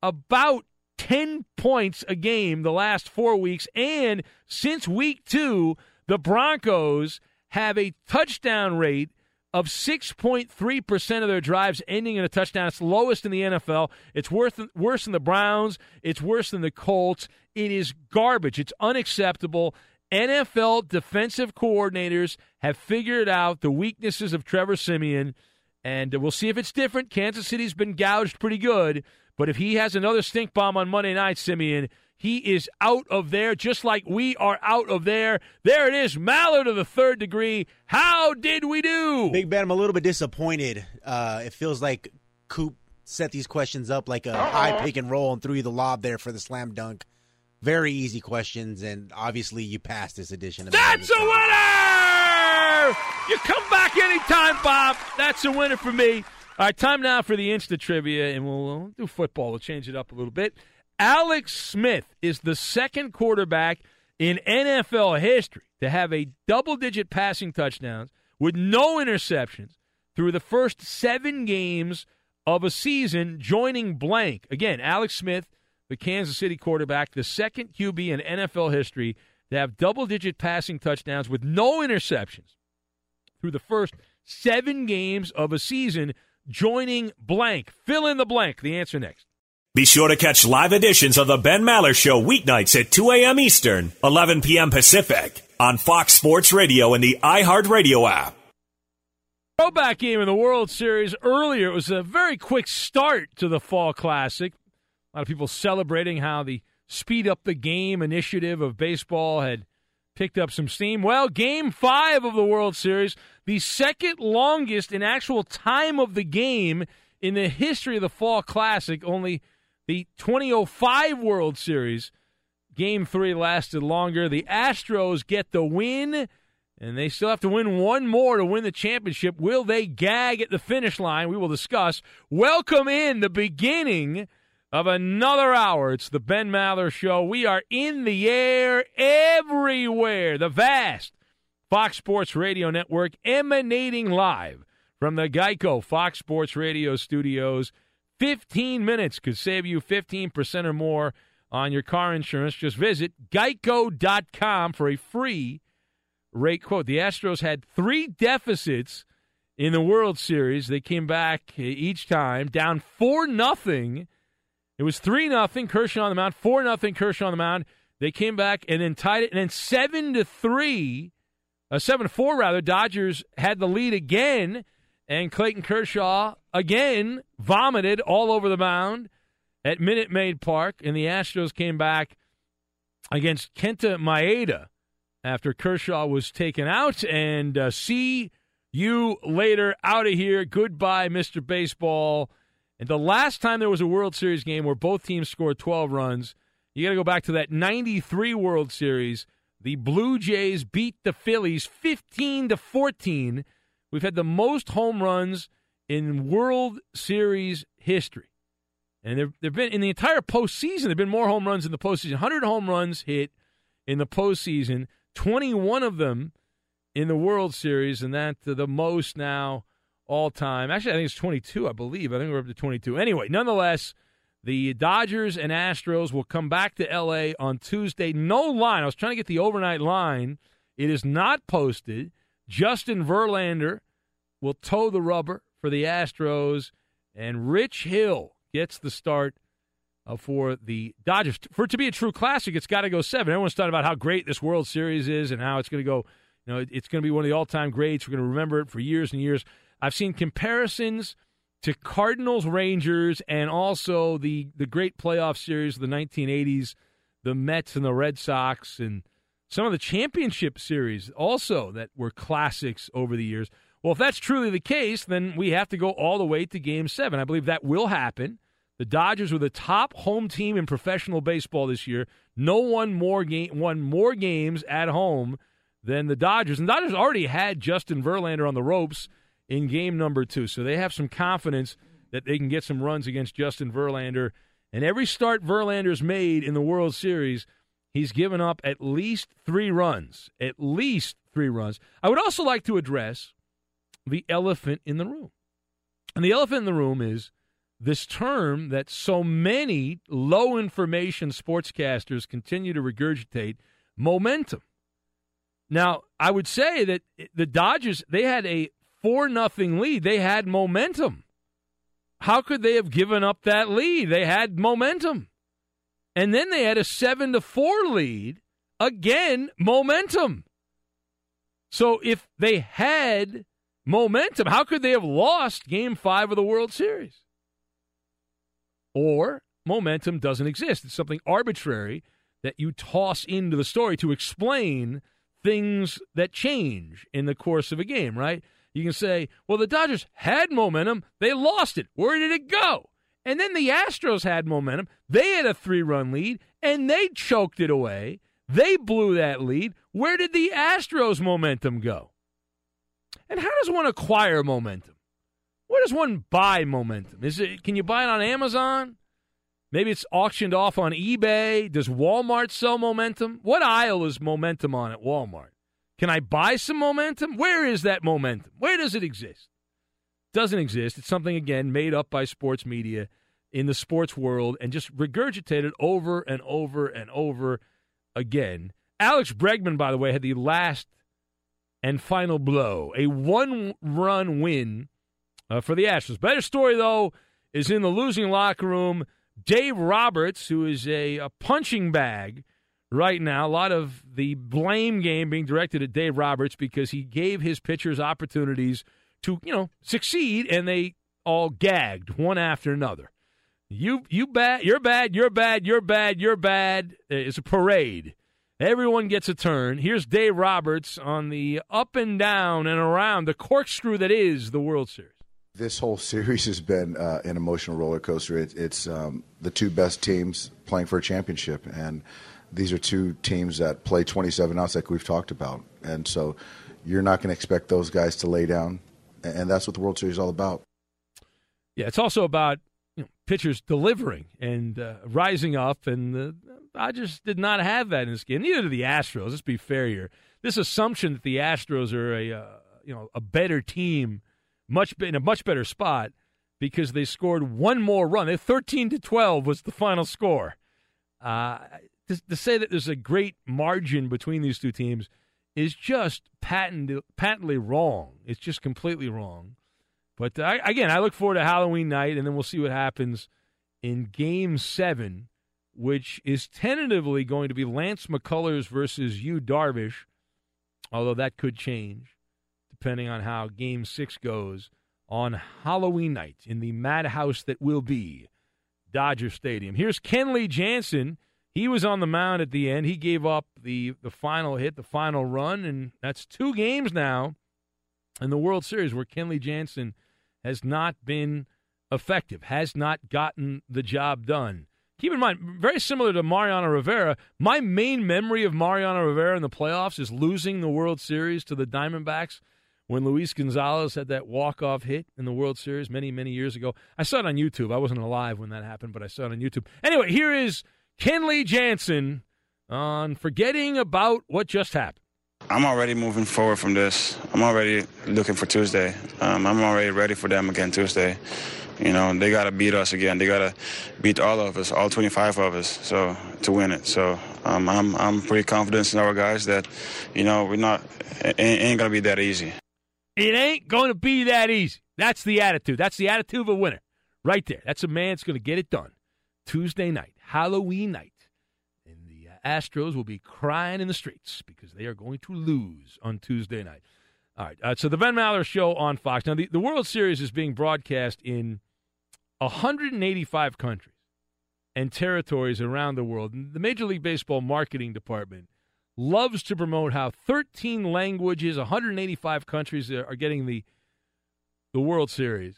[SPEAKER 2] about 10 points a game the last four weeks. And since week two, the Broncos have a touchdown rate of 6.3% of their drives ending in a touchdown. It's lowest in the NFL. It's worth, worse than the Browns. It's worse than the Colts. It is garbage. It's unacceptable. NFL defensive coordinators have figured out the weaknesses of Trevor Siemian, and we'll see if it's different. Kansas City's been gouged pretty good, but if he has another stink bomb on Monday night, Siemian, he is out of there just like we are out of there. There it is, Maller of the third degree. How did we do?
[SPEAKER 7] Big Ben, I'm a little bit disappointed. Uh, it feels like Coop set these questions up like a high pick and roll and threw you the lob there for the slam dunk. Very easy questions, and obviously you passed this edition. Of
[SPEAKER 2] That's a winner! You come back anytime, Bob. That's a winner for me. All right, time now for the Insta trivia, and we'll, we'll do football. We'll change it up a little bit. Alex Smith is the second quarterback in NFL history to have a double digit passing touchdowns with no interceptions through the first seven games of a season, joining blank. Again, Alex Smith, the Kansas City quarterback, the second QB in NFL history to have double digit passing touchdowns with no interceptions through the first seven games of a season, joining blank. Fill in the blank. The answer next.
[SPEAKER 1] Be sure to catch live editions of the Ben Maller Show weeknights at 2 a.m. Eastern, 11 p.m. Pacific on Fox Sports Radio and the iHeartRadio app.
[SPEAKER 2] Throwback game in the World Series earlier. It was a very quick start to the Fall Classic. A lot of people celebrating how the speed up the game initiative of baseball had picked up some steam. Well, game five of the World Series, the second longest in actual time of the game in the history of the Fall Classic, only the 2005 World Series. Game three lasted longer. The Astros get the win, and they still have to win one more to win the championship. Will they gag at the finish line? We will discuss. Welcome in the beginning of another hour. It's the Ben Maller Show. We are in the air everywhere. The vast Fox Sports Radio Network, emanating live from the Geico Fox Sports Radio studios. 15 minutes could save you 15% or more on your car insurance. Just visit geico.com for a free rate quote. The Astros had three deficits in the World Series. They came back each time down 4 nothing. It was 3 nothing Kershaw on the mound, 4 nothing Kershaw on the mound. They came back and then tied it and then 7 to 3 uh, 7 to 4 rather, Dodgers had the lead again, and Clayton Kershaw again vomited all over the mound at Minute Maid Park, and the Astros came back against Kenta Maeda after Kershaw was taken out. And uh, see you later out of here. Goodbye, Mr. Baseball. And the last time there was a World Series game where both teams scored 12 runs, you got to go back to that 93 World Series the Blue Jays beat the Phillies 15 to 14. We've had the most home runs in World Series history. And there have been in the entire postseason, there have been more home runs in the postseason. 100 home runs hit in the postseason, 21 of them in the World Series, and that's uh, the most now all time. Actually, I think it's 22, I believe. I think we're up to 22. Anyway, nonetheless, the Dodgers and Astros will come back to L.A. on Tuesday. No line. I was trying to get the overnight line. It is not posted. Justin Verlander will toe the rubber for the Astros, and Rich Hill gets the start uh, for the Dodgers. For it to be a true classic, it's got to go seven. Everyone's talking about how great this World Series is and how it's going to go. You know, it's going to be one of the all-time greats. We're going to remember it for years and years. I've seen comparisons to Cardinals Rangers and also the the great playoff series of the 1980s, the Mets and the Red Sox and some of the championship series also that were classics over the years. Well, if that's truly the case, then we have to go all the way to game 7. I believe that will happen. The Dodgers were the top home team in professional baseball this year. No one more game won more games at home than the Dodgers. And the Dodgers already had Justin Verlander on the ropes in game number two. So they have some confidence that they can get some runs against Justin Verlander. And every start Verlander's made in the World Series, he's given up at least three runs. At least three runs. I would also like to address the elephant in the room. And the elephant in the room is this term that so many low information sportscasters continue to regurgitate momentum. Now, I would say that the Dodgers, they had a 4 nothing lead. They had momentum. How could they have given up that lead? They had momentum. And then they had a 7 to 4 lead. Again, momentum. So if they had momentum, how could they have lost game 5 of the World Series? Or momentum doesn't exist. It's something arbitrary that you toss into the story to explain things that change in the course of a game, right? You can say, well, the Dodgers had momentum. They lost it. Where did it go? And then the Astros had momentum. They had a three run lead and they choked it away. They blew that lead. Where did the Astros' momentum go? And how does one acquire momentum? Where does one buy momentum? Is it can you buy it on Amazon? Maybe it's auctioned off on eBay. Does Walmart sell momentum? What aisle is momentum on at Walmart? Can I buy some momentum? Where is that momentum? Where does it exist? Doesn't exist. It's something, again, made up by sports media in the sports world and just regurgitated over and over and over again. Alex Bregman, by the way, had the last and final blow, a one run win uh, for the Astros. Better story, though, is in the losing locker room. Dave Roberts, who is a, a punching bag right now. A lot of the blame game being directed at Dave Roberts because he gave his pitchers opportunities to, you know, succeed, and they all gagged one after another. You you bad, you're bad, you're bad, you're bad, you're bad. It's a parade. Everyone gets a turn. Here's Dave Roberts on the up and down and around the corkscrew that is the World Series.
[SPEAKER 4] This whole series has been uh, an emotional roller coaster. It, it's um, the two best teams playing for a championship, and these are two teams that play 27 outs like we've talked about. And so you're not going to expect those guys to lay down. And that's what the World Series is all about.
[SPEAKER 2] Yeah, it's also about you know, pitchers delivering and uh, rising up. And the Dodgers did not have that in this game. Neither did the Astros. Let's be fair here. this assumption that the Astros are a uh, you know a better team, much in a much better spot because they scored one more run. They thirteen to twelve was the final score. Uh, to, to, say that there's a great margin between these two teams is just patent, patently wrong. It's just completely wrong. But uh, again, I look forward to Halloween night, and then we'll see what happens in Game Seven, which is tentatively going to be Lance McCullers versus Yu Darvish, although that could change depending on how Game Six goes on Halloween night in the madhouse that will be Dodger Stadium. Here's Kenley Jansen. He was on the mound at the end. He gave up the, the final hit, the final run, and that's two games now in the World Series where Kenley Jansen has not been effective, has not gotten the job done. Keep in mind, very similar to Mariano Rivera, my main memory of Mariano Rivera in the playoffs is losing the World Series to the Diamondbacks when Luis Gonzalez had that walk-off hit in the World Series many, many years ago. I saw it on YouTube. I wasn't alive when that happened, but I saw it on YouTube. Anyway, here is Kenley Jansen on forgetting about what just happened.
[SPEAKER 9] I'm already moving forward from this. I'm already looking for Tuesday. Um, I'm already ready for them again Tuesday. You know, they got to beat us again. They got to beat all of us, all 25 of us, so to win it. So um, I'm I'm pretty confident in our guys that, you know, we're not it ain't gonna be that easy.
[SPEAKER 2] It ain't going to be that easy. That's the attitude. That's the attitude of a winner. Right there. That's a man that's going to get it done. Tuesday night, Halloween night. And the Astros will be crying in the streets because they are going to lose on Tuesday night. All right. Uh, so the Ben Maller Show on Fox. Now, the, the World Series is being broadcast in 185 countries and territories around the world. The Major League Baseball marketing department loves to promote how 13 languages, 185 countries are getting the the World Series.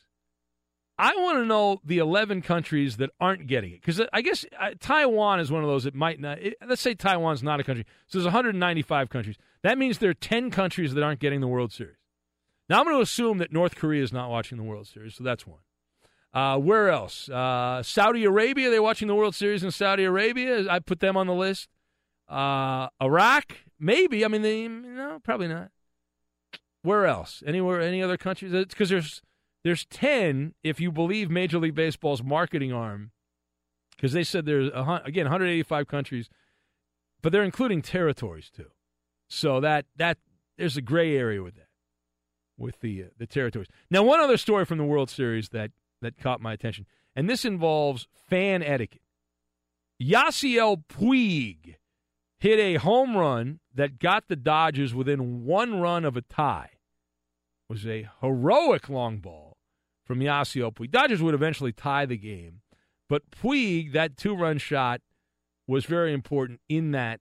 [SPEAKER 2] I want to know the 11 countries that aren't getting it because I guess uh, Taiwan is one of those that might not. It, let's say Taiwan's not a country, so there's 195 countries. That means there are 10 countries that aren't getting the World Series. Now I'm going to assume that North Korea is not watching the World Series, so that's one. Uh, where else? Uh, Saudi Arabia. They're watching the World Series in Saudi Arabia. I put them on the list. Uh, Iraq, maybe. I mean, they, no, probably not. Where else? Anywhere? Any other countries? Because there's there's ten if you believe Major League Baseball's marketing arm, because they said there's a, again 185 countries, but they're including territories too. So that that there's a gray area with that, with the uh, the territories. Now, one other story from the World Series that that caught my attention, and this involves fan etiquette. Yasiel Puig hit a home run that got the Dodgers within one run of a tie. It was a heroic long ball from Yasiel Puig. Dodgers would eventually tie the game, but Puig, that two-run shot, was very important in that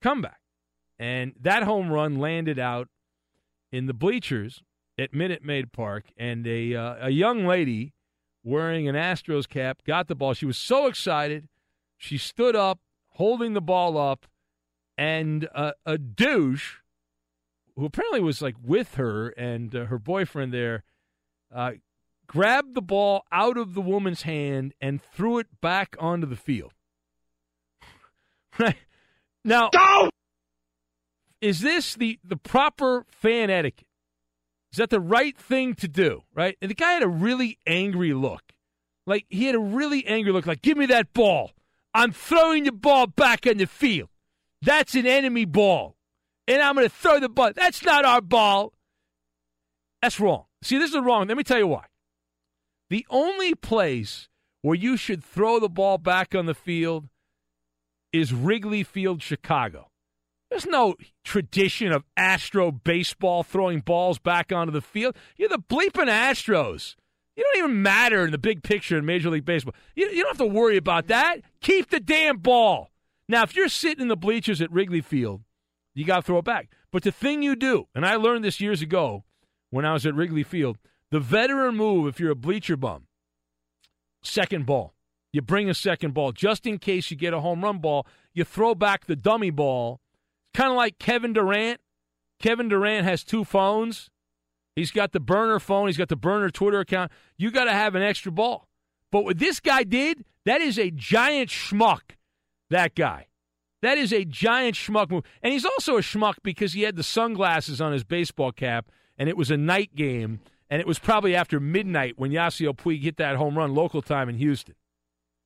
[SPEAKER 2] comeback. And that home run landed out in the bleachers at Minute Maid Park, and a uh, a young lady wearing an Astros cap got the ball. She was so excited, she stood up, holding the ball up, and uh, a douche who apparently was like with her and uh, her boyfriend there uh, grabbed the ball out of the woman's hand and threw it back onto the field. [laughs] right now, Go! is this the the proper fan etiquette? Is that the right thing to do? Right? And the guy had a really angry look. Like he had a really angry look. Like, give me that ball. I'm throwing the ball back on the field. That's an enemy ball. And I'm to throw the ball. That's not our ball. That's wrong. See, this is wrong. Let me tell you why. The only place where you should throw the ball back on the field is Wrigley Field, Chicago. There's no tradition of Astro baseball throwing balls back onto the field. You're the bleeping Astros. You don't even matter in the big picture in Major League Baseball. You, you don't have to worry about that. Keep the damn ball. Now, if you're sitting in the bleachers at Wrigley Field, you got to throw it back. But the thing you do, and I learned this years ago when I was at Wrigley Field, the veteran move if you're a bleacher bum, second ball. You bring a second ball just in case you get a home run ball. You throw back the dummy ball. Kind of like Kevin Durant. Kevin Durant has two phones. He's got the burner phone, he's got the burner Twitter account. You got to have an extra ball. But what this guy did, that is a giant schmuck that guy. That is a giant schmuck move. And he's also a schmuck because he had the sunglasses on his baseball cap, and it was a night game, and it was probably after midnight when Yasiel Puig hit that home run local time in Houston.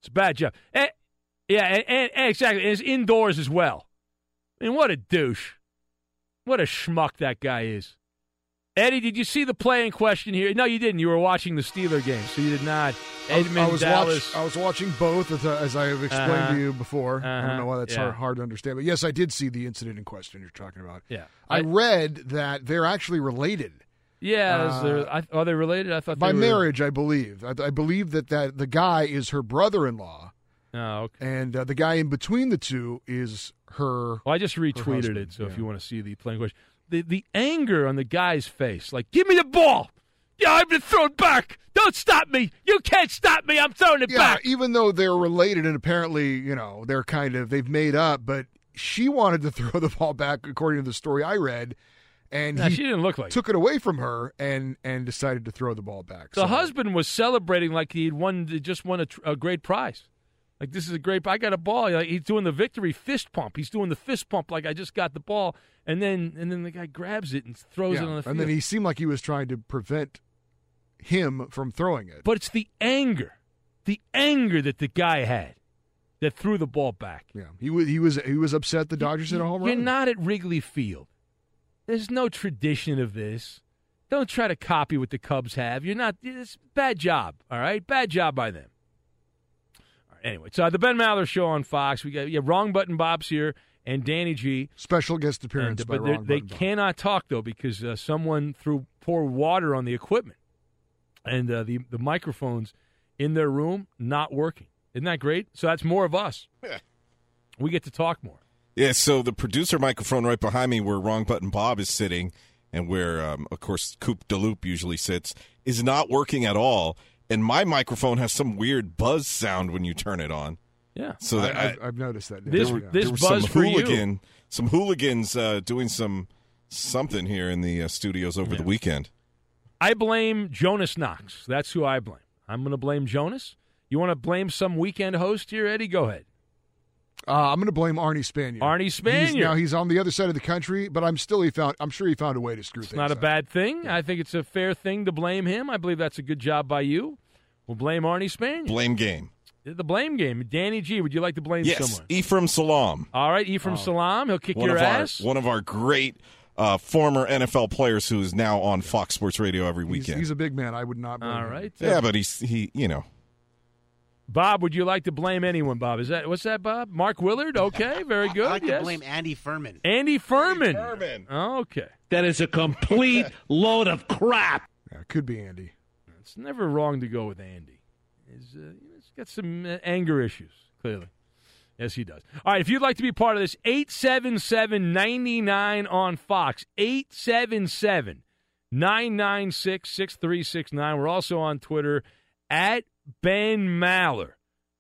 [SPEAKER 2] It's a bad job. And, yeah, and, and, and exactly. And it's indoors as well. I mean, what a douche. What a schmuck that guy is. Eddie, did you see the play in question here? No, you didn't. You were watching the Steeler game, so you did not. Edmund,
[SPEAKER 5] I was,
[SPEAKER 2] Dallas.
[SPEAKER 5] Watch, I was watching both, as, uh, as I have explained
[SPEAKER 2] Uh-huh.
[SPEAKER 5] to you before. I
[SPEAKER 2] Uh-huh.
[SPEAKER 5] don't know why that's
[SPEAKER 2] Yeah.
[SPEAKER 5] hard, hard to understand, but yes, I did see the incident in question you're talking about.
[SPEAKER 2] Yeah.
[SPEAKER 5] I,
[SPEAKER 2] I-
[SPEAKER 5] read that they're actually related.
[SPEAKER 2] Yeah, is
[SPEAKER 5] Uh,
[SPEAKER 2] there, I, are they related? I thought
[SPEAKER 5] by
[SPEAKER 2] were,
[SPEAKER 5] marriage, I believe. I, I believe that, that the guy is her brother-in-law,
[SPEAKER 2] Oh, okay.
[SPEAKER 5] and uh, the guy in between the two is her.
[SPEAKER 2] Well, I just retweeted it, so if you want to see the playing question, the the anger on the guy's face, like, give me the ball. Yeah, I'm gonna throw it back. Don't stop me. You can't stop me. I'm throwing it back.
[SPEAKER 5] Yeah,
[SPEAKER 2] back.
[SPEAKER 5] even though they're related and apparently, you know, they're kind of they've made up, but she wanted to [laughs] throw the ball back according to the story I read, and
[SPEAKER 2] Nah,
[SPEAKER 5] he
[SPEAKER 2] she didn't look like it.
[SPEAKER 5] took it away from her and and decided to throw the ball back.
[SPEAKER 2] The
[SPEAKER 5] So-
[SPEAKER 2] husband was celebrating like he'd won, just won a, tr- a great prize. Like this is a great. I got a ball. Like he's doing the victory fist pump. He's doing the fist pump like I just got the ball, and then and then the guy grabs it and throws
[SPEAKER 5] Yeah,
[SPEAKER 2] it on the field.
[SPEAKER 5] and then he seemed like he was trying to prevent him from throwing it.
[SPEAKER 2] But it's the anger, the anger that the guy had that threw the ball back.
[SPEAKER 5] Yeah, he was he was he was upset the Dodgers hit a home run?
[SPEAKER 2] You're not at Wrigley Field. There's no tradition of this. Don't try to copy what the Cubs have. You're not. It's bad job. All right, bad job by them. All right, anyway, so the Ben Maller Show on Fox. We got yeah, wrong button Bob's here and Danny G.
[SPEAKER 5] Special guest appearance
[SPEAKER 2] And, but they're-
[SPEAKER 5] Wrong
[SPEAKER 2] they
[SPEAKER 5] Button Bob.
[SPEAKER 2] cannot talk though because uh, someone threw poured water on the equipment, and uh, the the microphones in their room not working. Isn't that great? So that's more of us. We get to talk more.
[SPEAKER 6] Yeah, so the producer microphone right behind me, where Wrong Button Bob is sitting, and where, um, of course, Coop DeLoop usually sits, is not working at all. And my microphone has some weird buzz sound when you turn it on.
[SPEAKER 2] Yeah.
[SPEAKER 6] So that
[SPEAKER 5] I,
[SPEAKER 6] I,
[SPEAKER 5] have I've noticed that.
[SPEAKER 2] This-
[SPEAKER 6] there, were-
[SPEAKER 2] this
[SPEAKER 6] there was
[SPEAKER 2] buzz
[SPEAKER 6] some
[SPEAKER 2] for you.
[SPEAKER 6] some hooligans uh, doing some something here in the uh, studios over the weekend.
[SPEAKER 2] I blame Jonas Knox. That's who I blame. I'm going to blame Jonas. You want to blame some weekend host here, Eddie? Go ahead.
[SPEAKER 5] Uh, I'm going to blame Arnie Spanier.
[SPEAKER 2] Arnie
[SPEAKER 5] He's,
[SPEAKER 2] Spanier.
[SPEAKER 5] now he's on the other side of the country, but I'm still he found. I'm sure he found a way to screw
[SPEAKER 2] It's
[SPEAKER 5] things.
[SPEAKER 2] not a
[SPEAKER 5] up.
[SPEAKER 2] bad thing. I think it's a fair thing to blame him. I believe that's a good job by you. We'll blame Arnie Spanier.
[SPEAKER 6] Blame game.
[SPEAKER 2] The blame game. Danny G, would you like to blame
[SPEAKER 6] Yes,
[SPEAKER 2] someone?
[SPEAKER 6] Ephraim Salaam.
[SPEAKER 2] All right, Ephraim Salaam. He'll kick
[SPEAKER 6] one
[SPEAKER 2] your ass.
[SPEAKER 6] Our, one of our great uh, former NFL players who is now on Fox Sports Radio every weekend.
[SPEAKER 5] he's a big man. I would not. blame
[SPEAKER 2] All
[SPEAKER 5] him.
[SPEAKER 6] yeah, but he's he, you know,
[SPEAKER 2] Bob, would you like to blame anyone, Bob? Is that what's that, Bob? Mark Willard? Okay, very good. [laughs]
[SPEAKER 7] I like
[SPEAKER 2] yes.
[SPEAKER 7] to blame Andy Furman.
[SPEAKER 2] Andy Furman.
[SPEAKER 6] Furman.
[SPEAKER 2] Okay.
[SPEAKER 10] That is a complete [laughs] load of crap.
[SPEAKER 5] Yeah, it could be Andy.
[SPEAKER 2] It's never wrong to go with Andy. He's, uh, he's got some uh, anger issues, clearly. Yes, he does. All right, if you'd like to be part of this, 877 99 on Fox. 877 996 6369. We're also on Twitter at Ben Maller.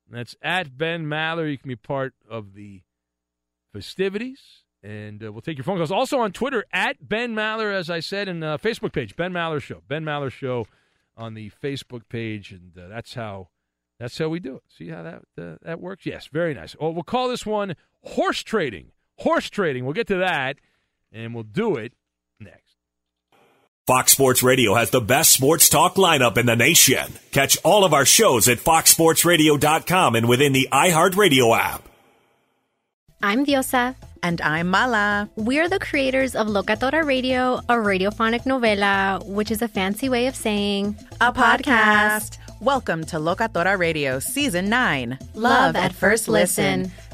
[SPEAKER 2] That's at Ben Maller. You can be part of the festivities, and uh, we'll take your phone calls. Also on Twitter at Ben Maller, as I said, and uh, Facebook page Ben Maller Show. Ben Maller Show on the Facebook page, and uh, that's how that's how we do it. See how that uh, that works? Yes, very nice. Well, we'll call this one horse trading. Horse trading. We'll get to that, and we'll do it.
[SPEAKER 1] Fox Sports Radio has the best sports talk lineup in the nation. Catch all of our shows at foxsportsradio.com and within the iHeartRadio app.
[SPEAKER 11] I'm Diosa.
[SPEAKER 12] And I'm Mala.
[SPEAKER 11] We're the creators of Locatora Radio, a radiophonic novela, which is a fancy way of saying
[SPEAKER 12] A podcast. Welcome to Locatora Radio Season 9
[SPEAKER 11] Love at First Listen.